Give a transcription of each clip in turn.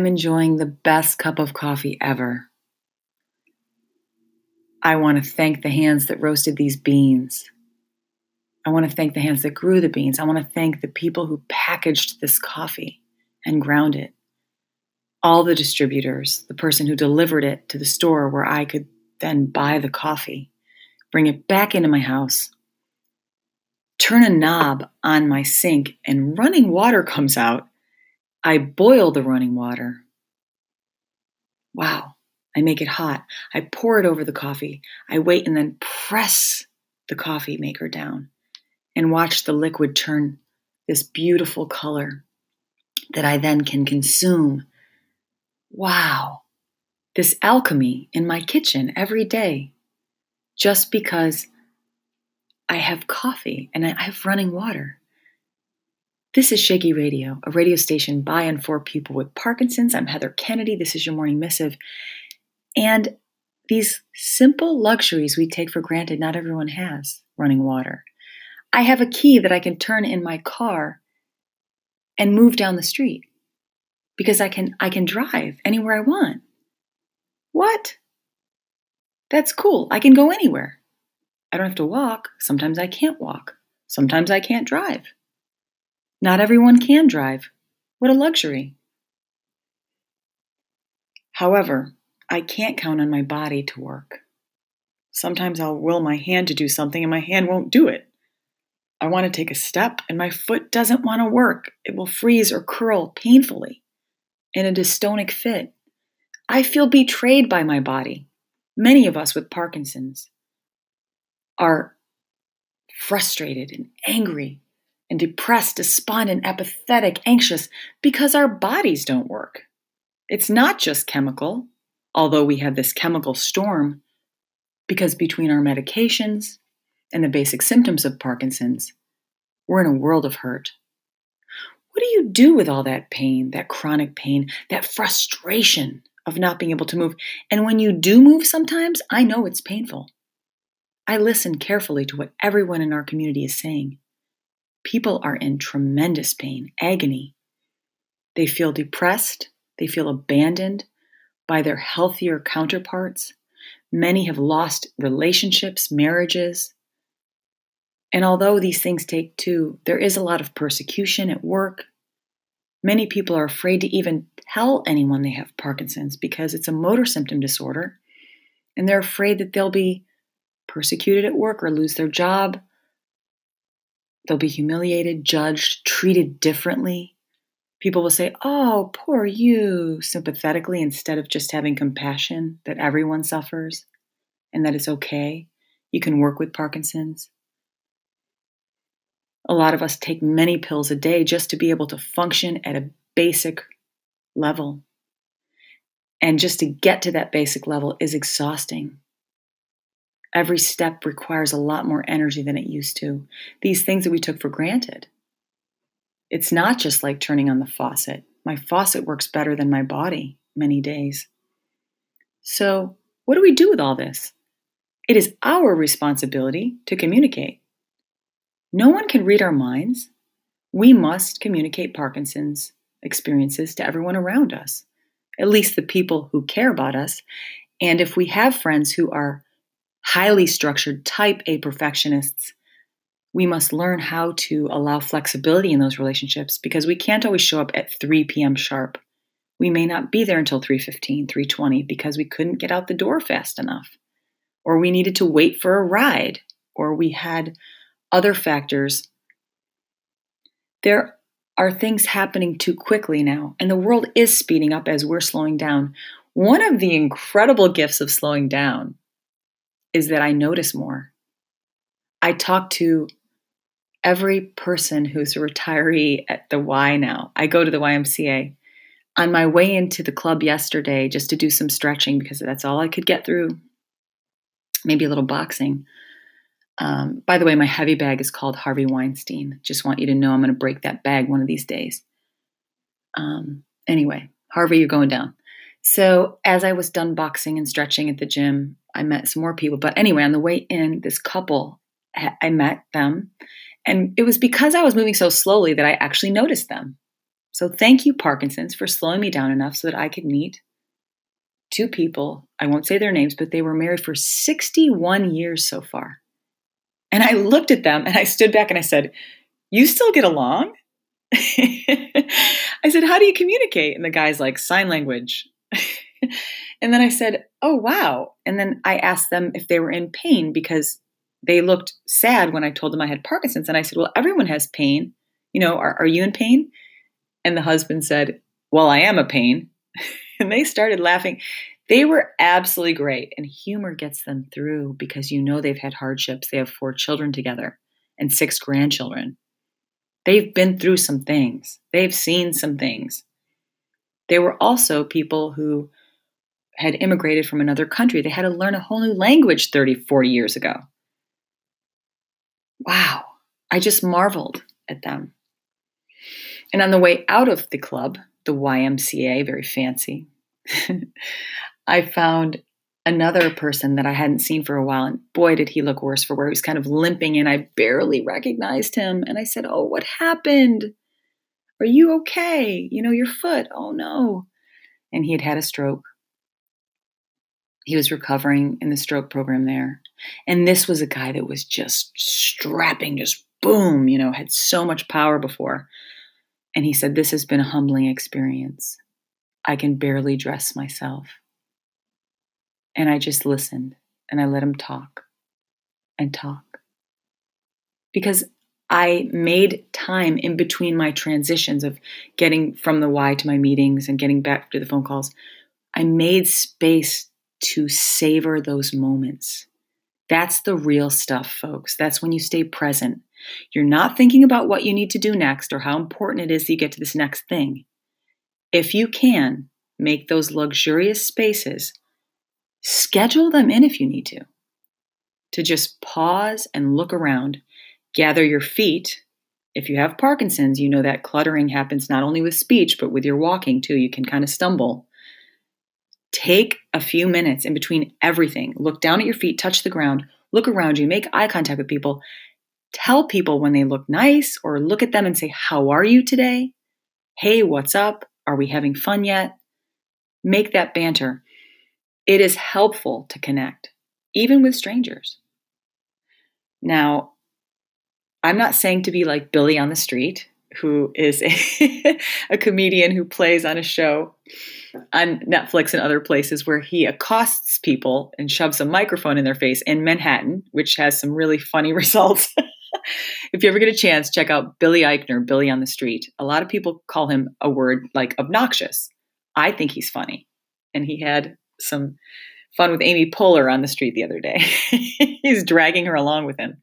I'm enjoying the best cup of coffee ever. I want to thank the hands that roasted these beans. I want to thank the hands that grew the beans. I want to thank the people who packaged this coffee and ground it. All the distributors, the person who delivered it to the store where I could then buy the coffee, bring it back into my house, turn a knob on my sink, and running water comes out. I boil the running water. Wow. I make it hot. I pour it over the coffee. I wait and then press the coffee maker down and watch the liquid turn this beautiful color that I then can consume. Wow. This alchemy in my kitchen every day just because I have coffee and I have running water. This is Shaky Radio, a radio station by and for people with Parkinson's. I'm Heather Kennedy. This is your morning missive. And these simple luxuries we take for granted, not everyone has running water. I have a key that I can turn in my car and move down the street because I can I can drive anywhere I want. What? That's cool. I can go anywhere. I don't have to walk. Sometimes I can't walk. Sometimes I can't drive. Not everyone can drive. What a luxury. However, I can't count on my body to work. Sometimes I'll will my hand to do something and my hand won't do it. I want to take a step and my foot doesn't want to work. It will freeze or curl painfully in a dystonic fit. I feel betrayed by my body. Many of us with Parkinson's are frustrated and angry and depressed, despondent, apathetic, anxious because our bodies don't work. It's not just chemical, although we have this chemical storm, because between our medications and the basic symptoms of Parkinson's, we're in a world of hurt. What do you do with all that pain, that chronic pain, that frustration of not being able to move? And when you do move sometimes, I know it's painful. I listen carefully to what everyone in our community is saying. People are in tremendous pain, agony. They feel depressed, they feel abandoned by their healthier counterparts. Many have lost relationships, marriages. And although these things take two, there is a lot of persecution at work. Many people are afraid to even tell anyone they have Parkinson's because it's a motor symptom disorder, and they're afraid that they'll be persecuted at work or lose their job They'll be humiliated, judged, treated differently. People will say, Oh, poor you, sympathetically, instead of just having compassion that everyone suffers and that it's okay. You can work with Parkinson's. A lot of us take many pills a day just to be able to function at a basic level. And just to get to that basic level is exhausting. Every step requires a lot more energy than it used to. These things that we took for granted. It's not just like turning on the faucet. My faucet works better than my body many days. So, what do we do with all this? It is our responsibility to communicate. No one can read our minds. We must communicate Parkinson's experiences to everyone around us, at least the people who care about us. And if we have friends who are highly structured type A perfectionists, we must learn how to allow flexibility in those relationships because we can't always show up at 3 p.m. sharp. We may not be there until 3:15, 3:20 because we couldn't get out the door fast enough or we needed to wait for a ride or we had other factors. There are things happening too quickly now and the world is speeding up as we're slowing down. One of the incredible gifts of slowing down is that I notice more. I talk to every person who's a retiree at the Y now. I go to the YMCA. On my way into the club yesterday, just to do some stretching because that's all I could get through, maybe a little boxing. Um, by the way, my heavy bag is called Harvey Weinstein. Just want you to know I'm going to break that bag one of these days. Um, anyway, Harvey, you're going down. So, as I was done boxing and stretching at the gym, I met some more people. But anyway, on the way in, this couple, I met them. And it was because I was moving so slowly that I actually noticed them. So thank you, Parkinson's, for slowing me down enough so that I could meet two people. I won't say their names, but they were married for 61 years so far. And I looked at them and I stood back and I said, You still get along? I said, How do you communicate? And the guy's like, Sign language. and then I said, Oh, wow. And then I asked them if they were in pain because they looked sad when I told them I had Parkinson's. And I said, Well, everyone has pain. You know, are, are you in pain? And the husband said, Well, I am a pain. and they started laughing. They were absolutely great. And humor gets them through because you know they've had hardships. They have four children together and six grandchildren. They've been through some things, they've seen some things. They were also people who had immigrated from another country. They had to learn a whole new language 30, 40 years ago. Wow. I just marveled at them. And on the way out of the club, the YMCA, very fancy, I found another person that I hadn't seen for a while. And boy, did he look worse for wear. He was kind of limping and I barely recognized him. And I said, Oh, what happened? Are you okay? You know, your foot. Oh, no. And he had had a stroke. He was recovering in the stroke program there. And this was a guy that was just strapping, just boom, you know, had so much power before. And he said, This has been a humbling experience. I can barely dress myself. And I just listened and I let him talk and talk. Because I made time in between my transitions of getting from the Y to my meetings and getting back to the phone calls. I made space to savor those moments. That's the real stuff, folks. That's when you stay present. You're not thinking about what you need to do next or how important it is that you get to this next thing. If you can, make those luxurious spaces, schedule them in if you need to, to just pause and look around, gather your feet. If you have Parkinson's, you know that cluttering happens not only with speech, but with your walking too. You can kind of stumble. Take a few minutes in between everything. Look down at your feet, touch the ground, look around you, make eye contact with people. Tell people when they look nice or look at them and say, How are you today? Hey, what's up? Are we having fun yet? Make that banter. It is helpful to connect, even with strangers. Now, I'm not saying to be like Billy on the street, who is a, a comedian who plays on a show on Netflix and other places where he accosts people and shoves a microphone in their face in Manhattan, which has some really funny results. if you ever get a chance, check out Billy Eichner, Billy on the Street. A lot of people call him a word like obnoxious. I think he's funny. And he had some fun with Amy Poehler on the street the other day. he's dragging her along with him.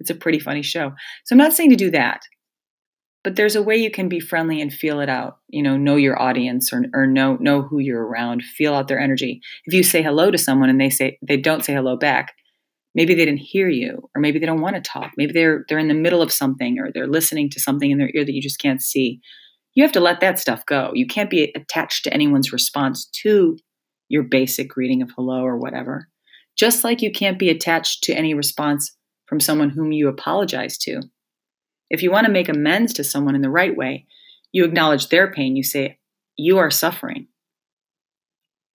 It's a pretty funny show. So I'm not saying to do that, but there's a way you can be friendly and feel it out. You know, know your audience or, or know know who you're around. Feel out their energy. If you say hello to someone and they say they don't say hello back, maybe they didn't hear you, or maybe they don't want to talk. Maybe they're they're in the middle of something, or they're listening to something in their ear that you just can't see. You have to let that stuff go. You can't be attached to anyone's response to your basic greeting of hello or whatever. Just like you can't be attached to any response from someone whom you apologize to. If you want to make amends to someone in the right way, you acknowledge their pain. You say, You are suffering.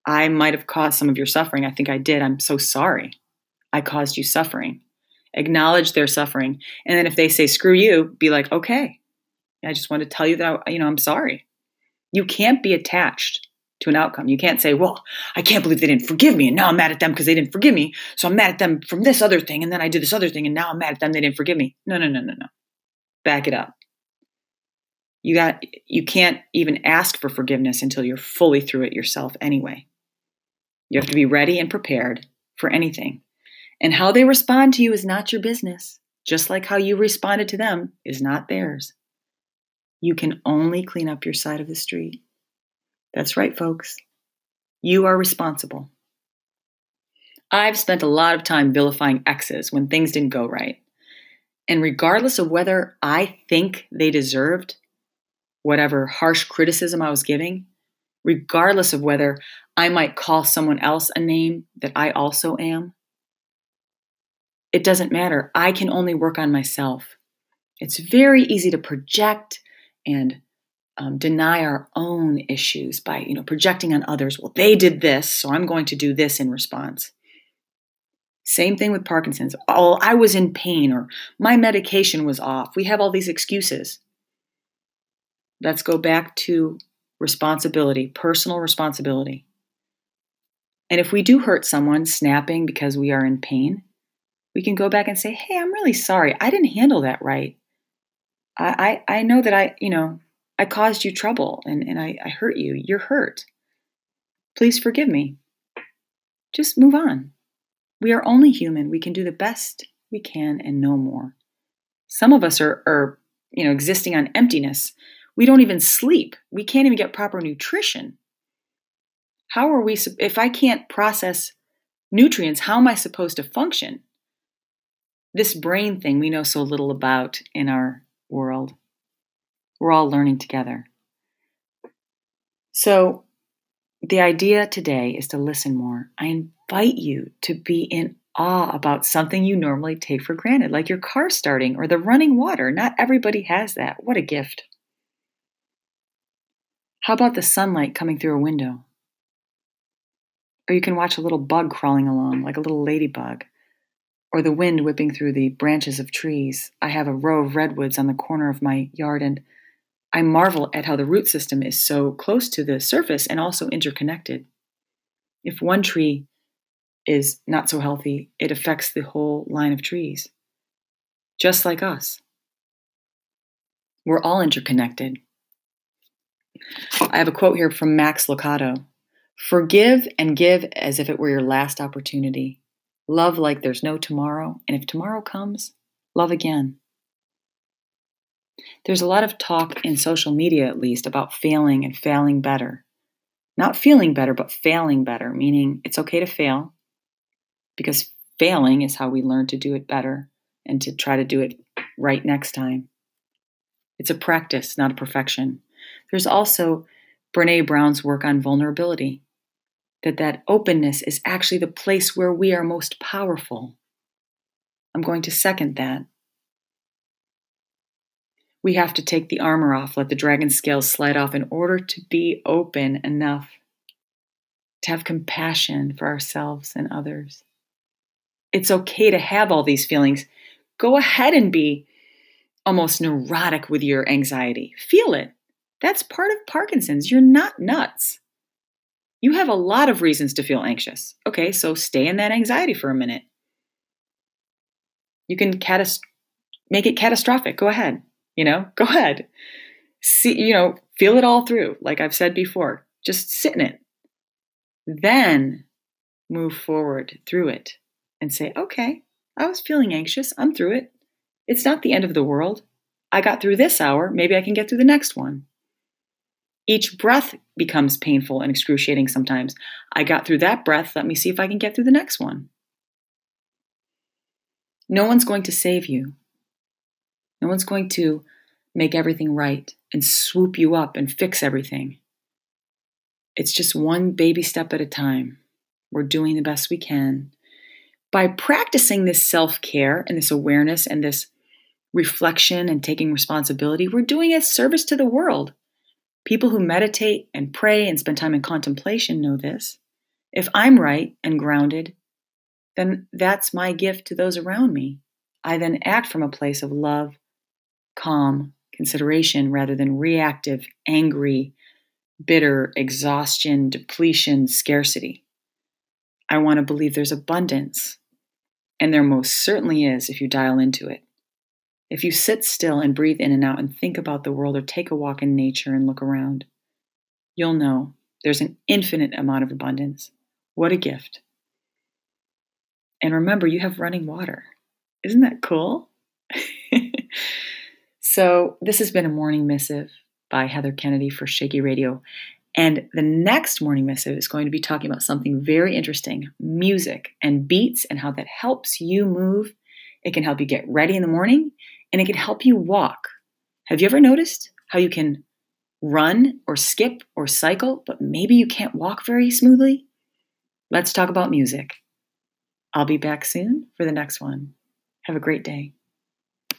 I might have caused some of your suffering. I think I did. I'm so sorry. I caused you suffering. Acknowledge their suffering. And then if they say, Screw you, be like, Okay. I just want to tell you that, you know, I'm sorry. You can't be attached to an outcome. You can't say, well, I can't believe they didn't forgive me. And now I'm mad at them because they didn't forgive me. So I'm mad at them from this other thing. And then I did this other thing. And now I'm mad at them. They didn't forgive me. No, no, no, no, no. Back it up. You got, you can't even ask for forgiveness until you're fully through it yourself anyway. You have to be ready and prepared for anything. And how they respond to you is not your business, just like how you responded to them is not theirs. You can only clean up your side of the street. That's right, folks. You are responsible. I've spent a lot of time vilifying exes when things didn't go right. And regardless of whether I think they deserved whatever harsh criticism I was giving, regardless of whether I might call someone else a name that I also am, it doesn't matter. I can only work on myself. It's very easy to project and um, deny our own issues by you know projecting on others well they did this so i'm going to do this in response. Same thing with parkinson's. Oh i was in pain or my medication was off. We have all these excuses. Let's go back to responsibility personal responsibility. And if we do hurt someone snapping because we are in pain we can go back and say hey i'm really sorry. I didn't handle that right. I i, I know that i you know I caused you trouble and, and I, I hurt you. You're hurt. Please forgive me. Just move on. We are only human. We can do the best we can and no more. Some of us are, are you know, existing on emptiness. We don't even sleep. We can't even get proper nutrition. How are we, if I can't process nutrients, how am I supposed to function? This brain thing we know so little about in our world. We're all learning together. So, the idea today is to listen more. I invite you to be in awe about something you normally take for granted, like your car starting or the running water. Not everybody has that. What a gift. How about the sunlight coming through a window? Or you can watch a little bug crawling along, like a little ladybug, or the wind whipping through the branches of trees. I have a row of redwoods on the corner of my yard, and I marvel at how the root system is so close to the surface and also interconnected. If one tree is not so healthy, it affects the whole line of trees, just like us. We're all interconnected. I have a quote here from Max Lucado Forgive and give as if it were your last opportunity. Love like there's no tomorrow, and if tomorrow comes, love again. There's a lot of talk in social media, at least, about failing and failing better. Not feeling better, but failing better, meaning it's okay to fail because failing is how we learn to do it better and to try to do it right next time. It's a practice, not a perfection. There's also Brene Brown's work on vulnerability, that that openness is actually the place where we are most powerful. I'm going to second that. We have to take the armor off, let the dragon scales slide off in order to be open enough to have compassion for ourselves and others. It's okay to have all these feelings. Go ahead and be almost neurotic with your anxiety. Feel it. That's part of Parkinson's. You're not nuts. You have a lot of reasons to feel anxious. Okay, so stay in that anxiety for a minute. You can catas- make it catastrophic. Go ahead. You know, go ahead. See, you know, feel it all through. Like I've said before, just sit in it. Then move forward through it and say, okay, I was feeling anxious. I'm through it. It's not the end of the world. I got through this hour. Maybe I can get through the next one. Each breath becomes painful and excruciating sometimes. I got through that breath. Let me see if I can get through the next one. No one's going to save you. No one's going to make everything right and swoop you up and fix everything. It's just one baby step at a time. We're doing the best we can. By practicing this self care and this awareness and this reflection and taking responsibility, we're doing a service to the world. People who meditate and pray and spend time in contemplation know this. If I'm right and grounded, then that's my gift to those around me. I then act from a place of love calm consideration rather than reactive, angry, bitter, exhaustion, depletion, scarcity. I want to believe there's abundance. And there most certainly is if you dial into it. If you sit still and breathe in and out and think about the world or take a walk in nature and look around, you'll know there's an infinite amount of abundance. What a gift. And remember, you have running water. Isn't that cool? So, this has been a morning missive by Heather Kennedy for Shaky Radio. And the next morning missive is going to be talking about something very interesting music and beats and how that helps you move. It can help you get ready in the morning and it can help you walk. Have you ever noticed how you can run or skip or cycle, but maybe you can't walk very smoothly? Let's talk about music. I'll be back soon for the next one. Have a great day.